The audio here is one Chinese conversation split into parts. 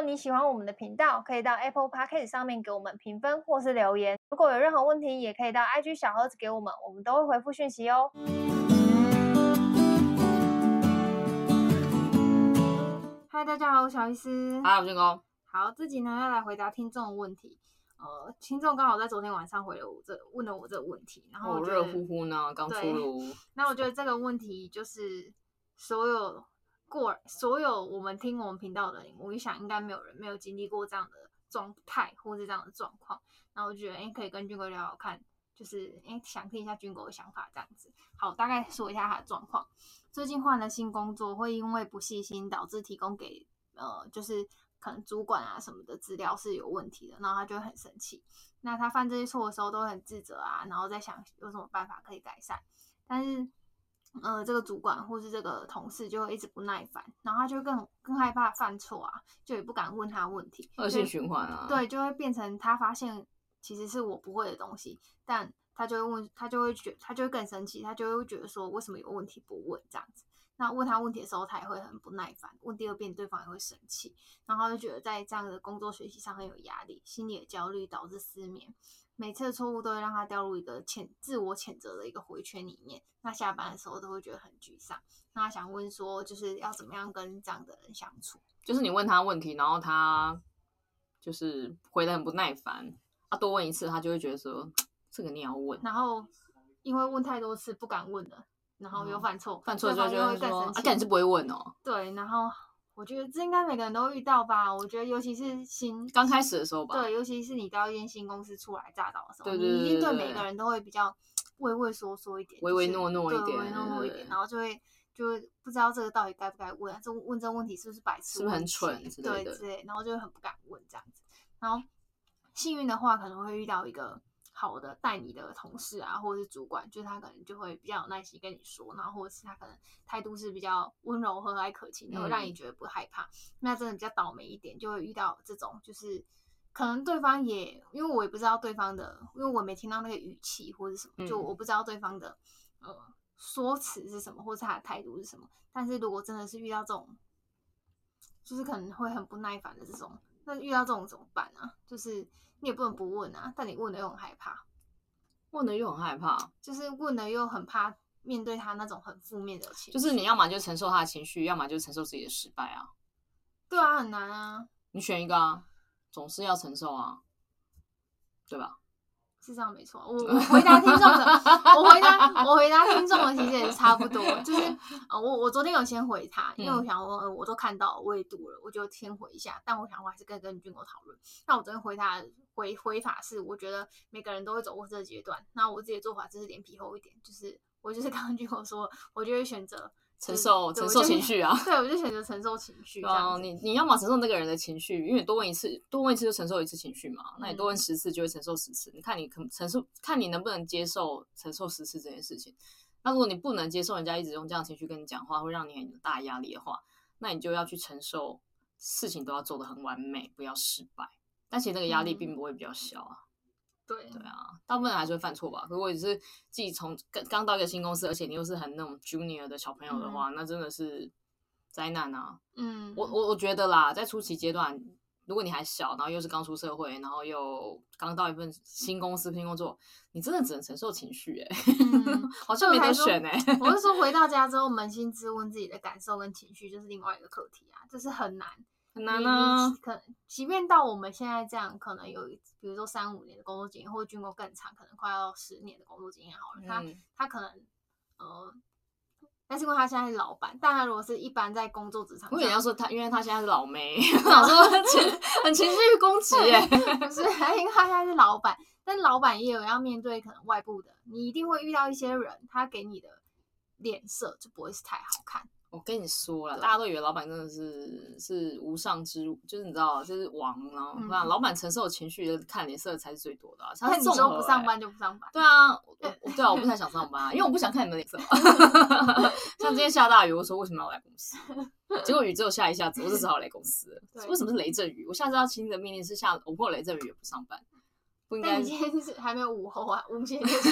果你喜欢我们的频道，可以到 Apple Podcast 上面给我们评分或是留言。如果有任何问题，也可以到 IG 小盒子给我们，我们都会回复讯息哦。嗨，大家好，我是小医师。嗨，我是高。好，这集呢要来回答听众的问题。呃，听众刚好在昨天晚上回了我这问了我这个问题，然后我热乎乎呢，刚出炉。那我觉得这个问题就是所有过所有我们听我们频道的人，我一想应该没有人没有经历过这样的状态或是这样的状况。然后我觉得，哎，可以跟军哥聊聊看，就是哎，想听一下军哥的想法这样子。好，大概说一下他的状况。最近换了新工作，会因为不细心导致提供给呃，就是可能主管啊什么的资料是有问题的，然后他就很生气。那他犯这些错的时候都很自责啊，然后在想有什么办法可以改善。但是呃，这个主管或是这个同事就会一直不耐烦，然后他就更更害怕犯错啊，就也不敢问他问题，恶性循环啊。对，就会变成他发现其实是我不会的东西，但。他就会问，他就会觉，他就会更生气，他就会觉得说，为什么有问题不问这样子？那问他问题的时候，他也会很不耐烦，问第二遍，对方也会生气，然后就觉得在这样的工作学习上很有压力，心理的焦虑导致失眠，每次的错误都会让他掉入一个谴自我谴责的一个回圈里面。那下班的时候都会觉得很沮丧。那他想问说，就是要怎么样跟这样的人相处？就是你问他问题，然后他就是回得很不耐烦，他多问一次，他就会觉得说。这个你要问，然后因为问太多次不敢问了，然后又犯错，嗯、犯错之后就会更生气。啊，你是不会问哦。对，然后我觉得这应该每个人都遇到吧。我觉得尤其是新刚开始的时候吧。对，尤其是你到一间新公司初来乍到的时候，对对对对，你一定对每个人都会比较畏畏缩缩一点，唯唯诺诺一点，唯唯诺诺一点，然后就会就会不知道这个到底该不该问，啊，这问这个问题是不是白痴，是不是很蠢之类的，对之类，然后就会很不敢问这样子。然后幸运的话，可能会遇到一个。好的，带你的同事啊，或者是主管，就是他可能就会比较有耐心跟你说，然后或者是他可能态度是比较温柔和蔼可亲，然后让你觉得不害怕。嗯、那真的比较倒霉一点，就会遇到这种，就是可能对方也，因为我也不知道对方的，因为我没听到那个语气或者什么，就我不知道对方的呃说辞是什么，或是他的态度是什么。但是如果真的是遇到这种，就是可能会很不耐烦的这种，那遇到这种怎么办啊？就是。你也不能不问啊，但你问了又很害怕，问了又很害怕，就是问了又很怕面对他那种很负面的情绪。就是你要么就承受他的情绪，要么就承受自己的失败啊。对啊，很难啊。你选一个啊，总是要承受啊，对吧？是这样没错，我我 回答听众的，我回答我回答听众的其实也是差不多，就是呃我我昨天有先回他，因为我想我呃我都看到我也读了，我就先回一下，但我想我还是跟跟军哥讨论。那我昨天回他回回法是，我觉得每个人都会走过这个阶段，那我自己的做法就是脸皮厚一点，就是我就是刚刚军哥说，我就会选择。承受承受情绪啊，对，我就选择承受情 绪。哦，你你要么承受那个人的情绪，因为多问一次，多问一次就承受一次情绪嘛。那你多问十次就会承受十次。嗯、你看你可承受，看你能不能接受承受十次这件事情。那如果你不能接受人家一直用这样的情绪跟你讲话，会让你很大压力的话，那你就要去承受事情都要做的很完美，不要失败。但其实那个压力并不会比较小啊。嗯对对啊，大部分人还是会犯错吧。如果你是自己从刚刚到一个新公司，而且你又是很那种 junior 的小朋友的话，嗯、那真的是灾难啊。嗯，我我我觉得啦，在初期阶段，如果你还小，然后又是刚出社会，然后又刚到一份新公司新工作，你真的只能承受情绪哎、欸，嗯、好像没得选哎、欸。我是说，回到 家之后扪心自问自己的感受跟情绪，就是另外一个课题啊，这是很难。很难呢！可即便到我们现在这样，可能有比如说三五年的工作经验，或者军过更长，可能快要十年的工作经验好了。他、嗯、他可能呃，但是因为他现在是老板，但他如果是一般在工作职场，我也要说他，因为他现在是老妹，我想说很情很情绪攻击耶，不是？因为他现在是老板，但老板也有要面对可能外部的，你一定会遇到一些人，他给你的脸色就不会是太好看。我跟你说了，大家都以为老板真的是是无上之，就是你知道，就是王，然后让老板承受的情绪，看脸色才是最多的。那你说不上班就不上班？对啊，对啊，我不太想上班，因为我不想看你们脸色。像今天下大雨，我说为什么要来公司？结果雨只有下一下子，我就只好来公司。为什么是雷阵雨？我下次要亲的命令是下，我破雷阵雨也不上班。不应该。但你今天是还没有午后啊，午前就是。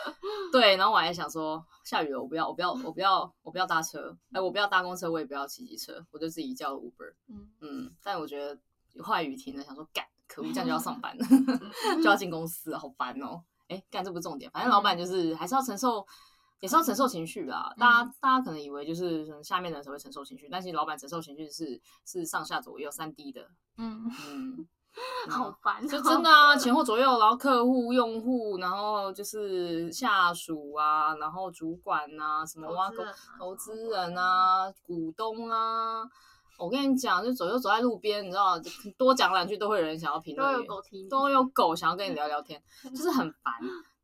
对，然后我还想说，下雨了，我不要，我不要，我不要，我不要搭车，哎，我不要搭公车，我也不要骑机车，我就自己叫 Uber。嗯嗯，但我觉得话雨停了，想说干，可恶，这样就要上班了，就要进公司了，好烦哦。哎，干，这不是重点，反正老板就是还是要承受，也是要承受情绪啦。大家大家可能以为就是下面的人才会承受情绪，但其实老板承受情绪是是上下左右三 D 的。嗯嗯。好烦，就真的啊，前后左右，然后客户、用户，然后就是下属啊，然后主管啊，什么挖沟投资人啊，股东啊，我跟你讲，就走就走在路边，你知道，多讲两句都会有人想要评论，都有狗听，都有狗想要跟你聊聊天，就是很烦。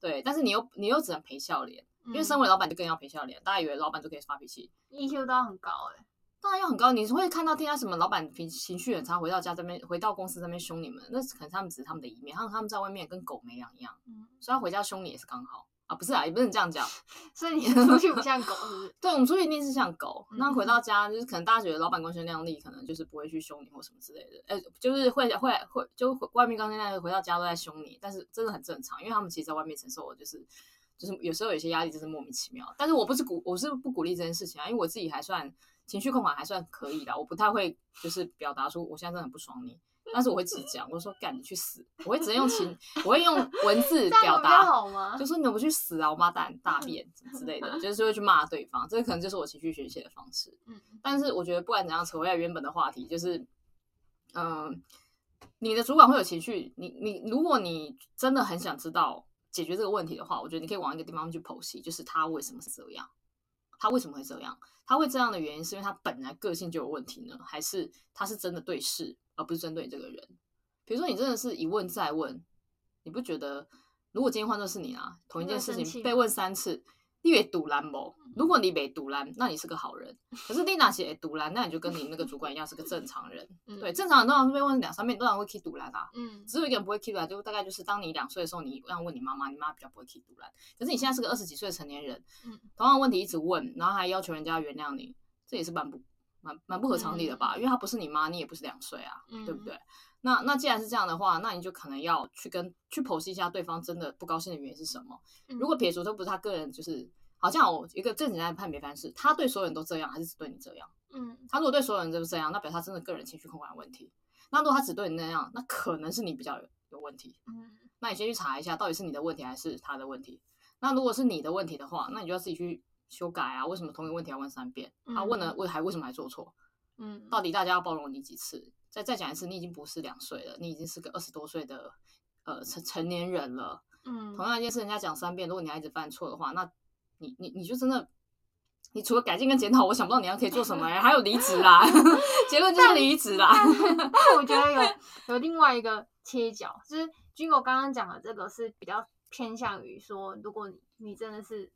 对，但是你又你又只能陪笑脸，因为身为老板就更要陪笑脸。大家以为老板就可以发脾气，EQ 都很高哎、欸。当然要很高，你会看到天下什么老板情情绪很差，回到家这边，回到公司这边凶你们，那可能他们只是他们的一面，他们他们在外面跟狗没两样，嗯，所以他回家凶你也是刚好啊，不是啊，也不能这样讲，所以你出去不像狗是不是？对，我们出去一定是像狗，那回到家就是可能大家觉得老板光鲜亮丽，可能就是不会去凶你或什么之类的，哎、欸，就是会会会就外面光鲜亮丽，回到家都在凶你，但是真的很正常，因为他们其实在外面承受的就是就是有时候有些压力就是莫名其妙，但是我不是鼓我是不鼓励这件事情啊，因为我自己还算。情绪控管还算可以的，我不太会就是表达出我现在真的很不爽你，但是我会直讲，我说干你去死，我会直接用情，我会用文字 表达，就说你怎么不去死啊，我妈蛋大便之类的，就是会去骂对方，这可能就是我情绪宣泄的方式。嗯，但是我觉得不管怎样，扯回来原本的话题，就是嗯、呃，你的主管会有情绪，你你如果你真的很想知道解决这个问题的话，我觉得你可以往一个地方去剖析，就是他为什么是这样。他为什么会这样？他会这样的原因是因为他本来个性就有问题呢，还是他是真的对事而不是针对你这个人？比如说你真的是一问再问，你不觉得如果今天换作是你啊，同一件事情被问三次？你以为赌烂不？如果你没堵拦，那你是个好人。可是你那些堵拦，那你就跟你那个主管一样，是个正常人。嗯、对，正常人通常被问两三遍，通常会 keep 赌烂啊。嗯，只有一个人不会 keep 赌烂，就大概就是当你两岁的时候，你这样问你妈妈，你妈比较不会 keep 赌烂。可是你现在是个二十几岁的成年人，嗯，同样问题一直问，然后还要求人家原谅你，这也是蛮不蛮蛮不合常理的吧？嗯、因为他不是你妈，你也不是两岁啊，嗯、对不对？那那既然是这样的话，那你就可能要去跟去剖析一下对方真的不高兴的原因是什么。嗯、如果撇除这不是他个人，就是。好像我一个最简单的判别方式，他对所有人都这样，还是只对你这样？嗯，他如果对所有人都这样，那表示他真的个人情绪控管有问题。那如果他只对你那样，那可能是你比较有有问题。嗯，那你先去查一下，到底是你的问题还是他的问题。那如果是你的问题的话，那你就要自己去修改啊。为什么同一个问题要问三遍？他问了为还为什么还做错？嗯，到底大家要包容你几次？再再讲一次，你已经不是两岁了，你已经是个二十多岁的呃成成年人了。嗯，同样一件事，人家讲三遍，如果你还一直犯错的话，那你你你就真的，你除了改进跟检讨，我想不到你要可以做什么呀？还有离职啦 结论就是离职啦。但我觉得有有另外一个切角，就是军哥刚刚讲的这个是比较偏向于说，如果你你真的是，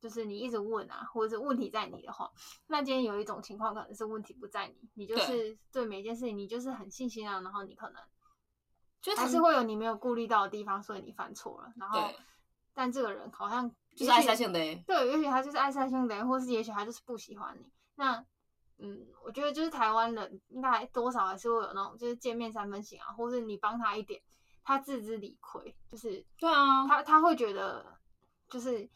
就是你一直问啊，或者是问题在你的话，那今天有一种情况可能是问题不在你，你就是对每一件事情你就是很信心啊，然后你可能就还是会有你没有顾虑到的地方，所以你犯错了。然后，但这个人好像。就是爱塞性的，对，也许他就是爱塞性的，或是也许他就是不喜欢你。那，嗯，我觉得就是台湾人应该多少还是会有那种，就是见面三分情啊，或是你帮他一点，他自知理亏，就是对啊，他他会觉得就是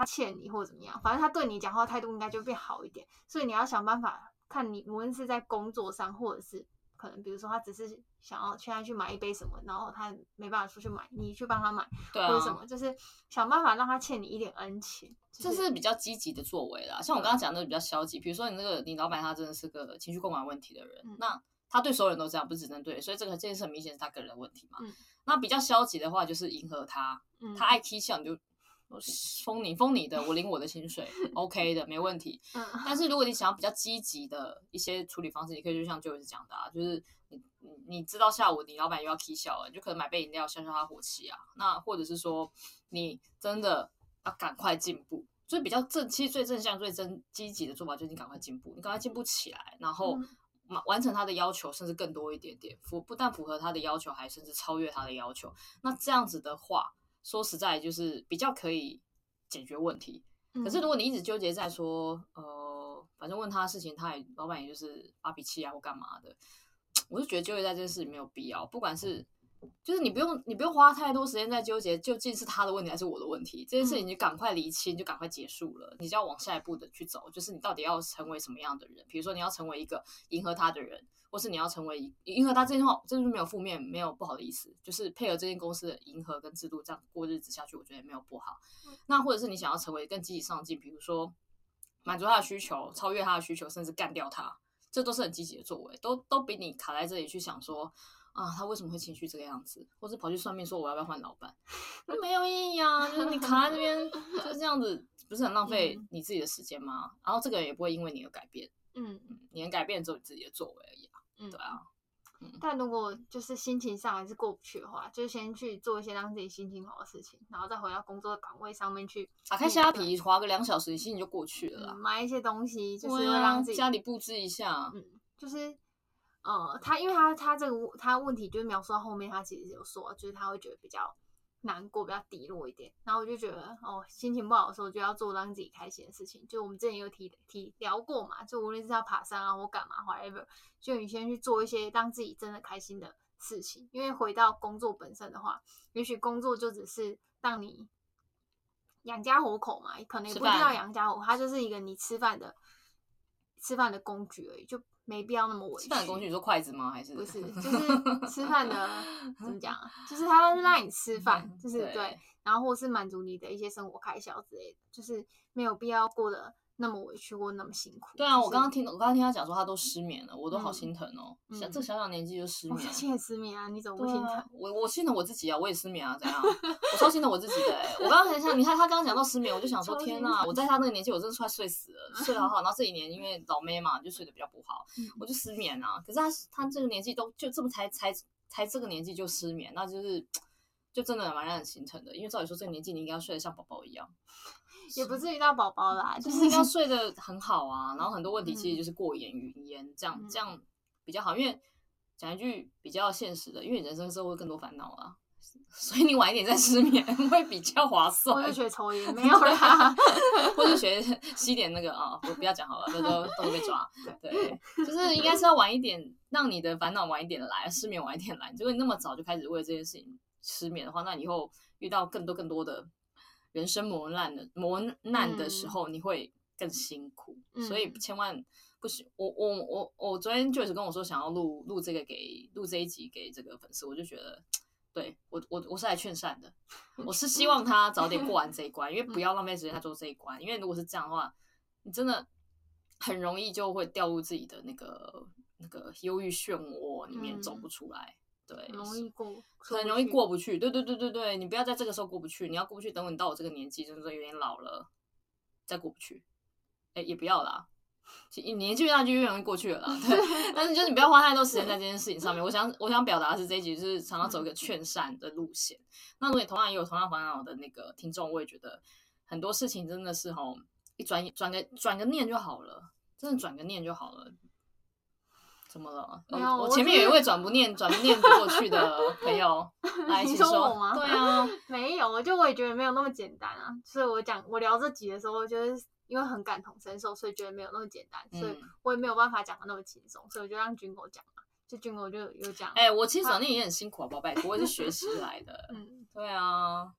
他欠你或怎么样，反正他对你讲话态度应该就变好一点。所以你要想办法看你无论是在工作上，或者是。可能比如说他只是想要现在去买一杯什么，然后他没办法出去买，你去帮他买，对啊、或者什么，就是想办法让他欠你一点恩情，这是比较积极的作为啦。像我刚刚讲的比较消极，比如说你那个你老板他真的是个情绪控管问题的人，嗯、那他对所有人都这样，不是只针对，所以这个这件事很明显是他个人的问题嘛。嗯、那比较消极的话就是迎合他，嗯、他爱踢笑你就。封你封你的，我领我的薪水，OK 的，没问题。嗯，但是如果你想要比较积极的一些处理方式，你可以就像 Joyce 讲的啊，就是你你知道下午你老板又要踢笑了，你就可能买杯饮料消消他火气啊。那或者是说你真的要赶快进步，所以比较正，其实最正向、最真积极的做法就是你赶快进步，你赶快进步起来，然后完完成他的要求，甚至更多一点点，符不但符合他的要求，还甚至超越他的要求。那这样子的话。说实在，就是比较可以解决问题。可是如果你一直纠结在说，呃，反正问他的事情，他也老板也就是发脾气啊或干嘛的，我就觉得纠结在这件事情没有必要。不管是就是你不用你不用花太多时间在纠结究竟是他的问题还是我的问题，这件事情你就赶快厘清，就赶快结束了，你就要往下一步的去走，就是你到底要成为什么样的人？比如说你要成为一个迎合他的人，或是你要成为迎合他这句话，这就是没有负面，没有不好的意思，就是配合这间公司的迎合跟制度这样过日子下去，我觉得也没有不好。那或者是你想要成为更积极上进，比如说满足他的需求，超越他的需求，甚至干掉他，这都是很积极的作为，都都比你卡在这里去想说。啊，他为什么会情绪这个样子？或是跑去算命说我要不要换老板？那没有意义啊！就是你卡在这边就是这样子，不是很浪费你自己的时间吗？然后这个人也不会因为你而改变，嗯，你能改变只有你自己的作为而已啊。嗯，对啊。嗯，但如果就是心情上还是过不去的话，就先去做一些让自己心情好的事情，然后再回到工作的岗位上面去。打开虾皮，划个两小时，你心情就过去了啦。买一些东西，就是让自己家里布置一下，嗯，就是。呃，他因为他他这个他问题就是描述到后面，他其实有说，就是他会觉得比较难过，比较低落一点。然后我就觉得，哦，心情不好的时候就要做让自己开心的事情。就我们之前有提提聊过嘛，就无论是要爬山啊或干嘛，whatever，就你先去做一些让自己真的开心的事情。因为回到工作本身的话，也许工作就只是让你养家糊口嘛，可能也不一定要养家糊口，它就是一个你吃饭的吃饭的工具而已，就。没必要那么委屈。吃饭的工具，你说筷子吗？还是不是？就是吃饭的 怎么讲啊？就是他是让你吃饭，就是对，对，然后或是满足你的一些生活开销之类的，就是没有必要过得。那么委屈过，那么辛苦。对啊，我刚刚听，我刚刚听他讲说他都失眠了，我都好心疼哦。小这小小年纪就失眠，我现在失眠啊，你怎么不心疼？我我心疼我自己啊，我也失眠啊，怎样？我超心疼我自己的。我刚刚很想，你看他刚刚讲到失眠，我就想说，天呐，我在他那个年纪，我真的快睡死了，睡得好好。然后这一年因为老妹嘛，就睡得比较不好，我就失眠啊。可是他他这个年纪都就这么才才才这个年纪就失眠，那就是就真的蛮让人心疼的。因为照理说这个年纪你应该要睡得像宝宝一样。也不至于到宝宝啦，就 是要睡得很好啊。然后很多问题其实就是过眼云烟，这样这样比较好。因为讲一句比较现实的，因为人生之后会更多烦恼啊，所以你晚一点再失眠 会比较划算。或者学抽烟 没有啦，或者学吸点那个啊，我不要讲好了，都都都被抓。对，就是应该是要晚一点，让你的烦恼晚一点来，失眠晚一点来。如果你那么早就开始为这件事情失眠的话，那你以后遇到更多更多的。人生磨难的磨难的时候，你会更辛苦，嗯、所以千万不行。我我我我昨天就是跟我说想要录录这个给录这一集给这个粉丝，我就觉得，对我我我是来劝善的，我是希望他早点过完这一关，因为不要浪费时间他做这一关，因为如果是这样的话，你真的很容易就会掉入自己的那个那个忧郁漩涡里面走不出来。对，容易过，很容易过不去。对对对对对，你不要在这个时候过不去，你要过不去，等你到我这个年纪，就是说有点老了，再过不去。哎，也不要啦，年纪越大就越容易过去了啦。对，但是就是你不要花太多时间在这件事情上面。我想，我想表达的是这一集就是常常走一个劝善的路线。嗯、那如果你同样也有同样烦恼的那个听众，我也觉得很多事情真的是吼，一转转个转个念就好了，真的转个念就好了。怎么了？没有，我前面有一位转不念、转不念不过去的 朋友来说，你说我吗？对啊，没有，就我也觉得没有那么简单啊。所以我讲我聊这集的时候，我觉得因为很感同身受，所以觉得没有那么简单，所以我也没有办法讲的那么轻松，所以我就让军狗讲嘛。就军狗就有讲，哎、欸，我其实转念也很辛苦啊，宝贝，我也是学习来的。嗯，对啊，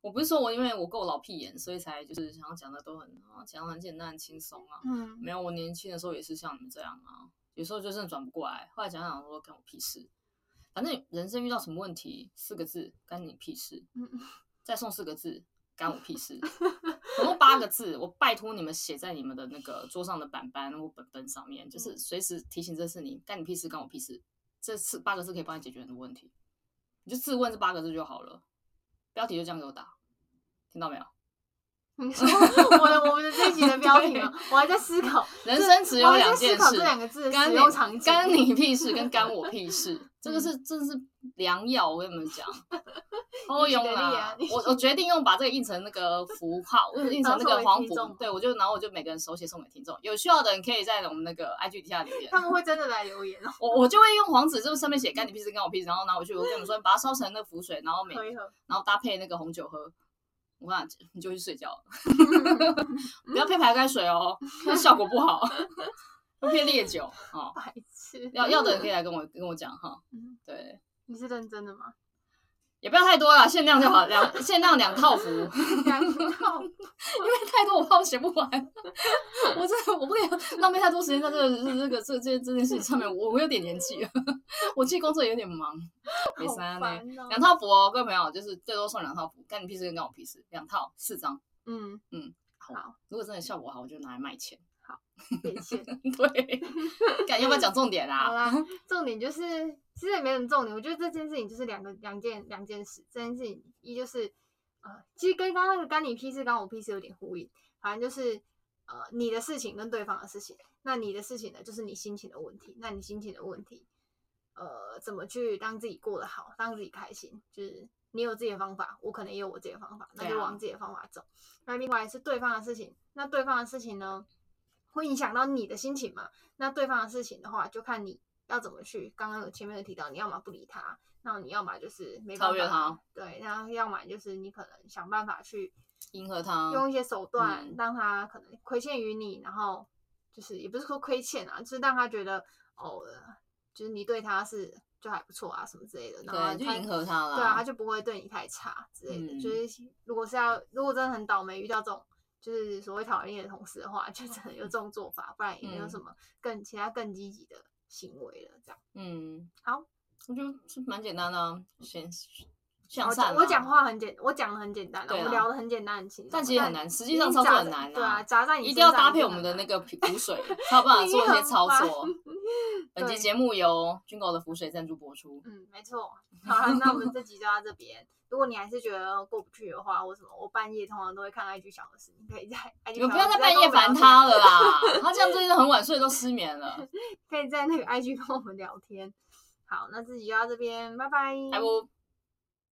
我不是说我因为我够老屁眼，所以才就是想要讲的都很讲的很简单、很轻松啊。嗯，没有，我年轻的时候也是像你们这样啊。有时候就真的转不过来，后来想想说干我屁事，反正人生遇到什么问题，四个字干你屁事，嗯再送四个字干我屁事，总共八个字，我拜托你们写在你们的那个桌上的板板或本本上面，就是随时提醒这是你干你屁事干我屁事，这次八个字可以帮你解决很多问题，你就自问这八个字就好了，标题就这样给我打，听到没有？你说我的我们的这一集的标题吗？我还在思考，人生只有两件事，这两个字使用场景，干你屁事跟干我屁事，这个是真是良药，我跟 你们讲。我用了，我我决定用把这个印成那个符号，印成那个黄符，对，我就然后我就每个人手写送给听众，有需要的人可以在我们那个 IG 底下留言。他们会真的来留言哦。我我就会用黄纸，就上面写干你屁事干我屁事，然后拿回去，我跟你们说，把它烧成那个符水，然后每然后搭配那个红酒喝。我跟你讲，你就去睡觉了，不要配白开水哦，那效果不好。不配烈酒哦，白痴。要要的人可以来跟我跟我讲哈。嗯对，你是认真的吗？也不要太多了，限量就好，两限量两套服，两套，因为太多我怕我写不完，我真的我不可以浪费太多时间在这个这个这个这这件事情上面，我我有点年纪了，我其实工作有点忙，没三呢，两套服哦，各位朋友，就是最多送两套服，干你屁事跟干我屁事，两套四张，嗯嗯，好，如果真的效果好，我就拿来卖钱。好，变现 对，看要不要讲重点啊？好啦，重点就是其实也没什么重点。我觉得这件事情就是两个两件两件事。这件事情一就是呃，其实跟刚刚那个干你屁事，干我屁事有点呼应。反正就是呃，你的事情跟对方的事情，那你的事情呢，就是你心情的问题。那你心情的问题，呃，怎么去让自己过得好，让自己开心？就是你有自己的方法，我可能也有我自己的方法，那就往自己的方法走。那、啊、另外是对方的事情，那对方的事情呢？会影响到你的心情嘛？那对方的事情的话，就看你要怎么去。刚刚有前面有提到，你要么不理他，那你要么就是没办法，超越他。对，然后要么就是你可能想办法去迎合他，用一些手段、嗯、让他可能亏欠于你，然后就是也不是说亏欠啊，就是让他觉得哦，就是你对他是就还不错啊什么之类的。然后，就迎合他了。对啊，他就不会对你太差之类的。嗯、就是如果是要，如果真的很倒霉遇到这种。就是所谓讨厌的同事的话，就只能有这种做法，不然也没有什么更其他更积极的行为了。这样，嗯，好，我觉得是蛮简单的，先向善。我讲话很简，我讲的很简单，我们聊的很简单很轻松，但其实很难，实际上操作很难。对啊，砸在你一定要搭配我们的那个补水，才有办法做一些操作。本期节目由军狗的浮水赞助播出。嗯，没错。好，那我们这集就到这边。如果你还是觉得过不去的话，或什么，我半夜通常都会看 IG 小的事，你可以在 IG 你们不要在半夜烦他了啦，他这样最近很晚睡都失眠了。可以在那个 IG 跟我们聊天。好，那这集就到这边，拜拜。拜拜。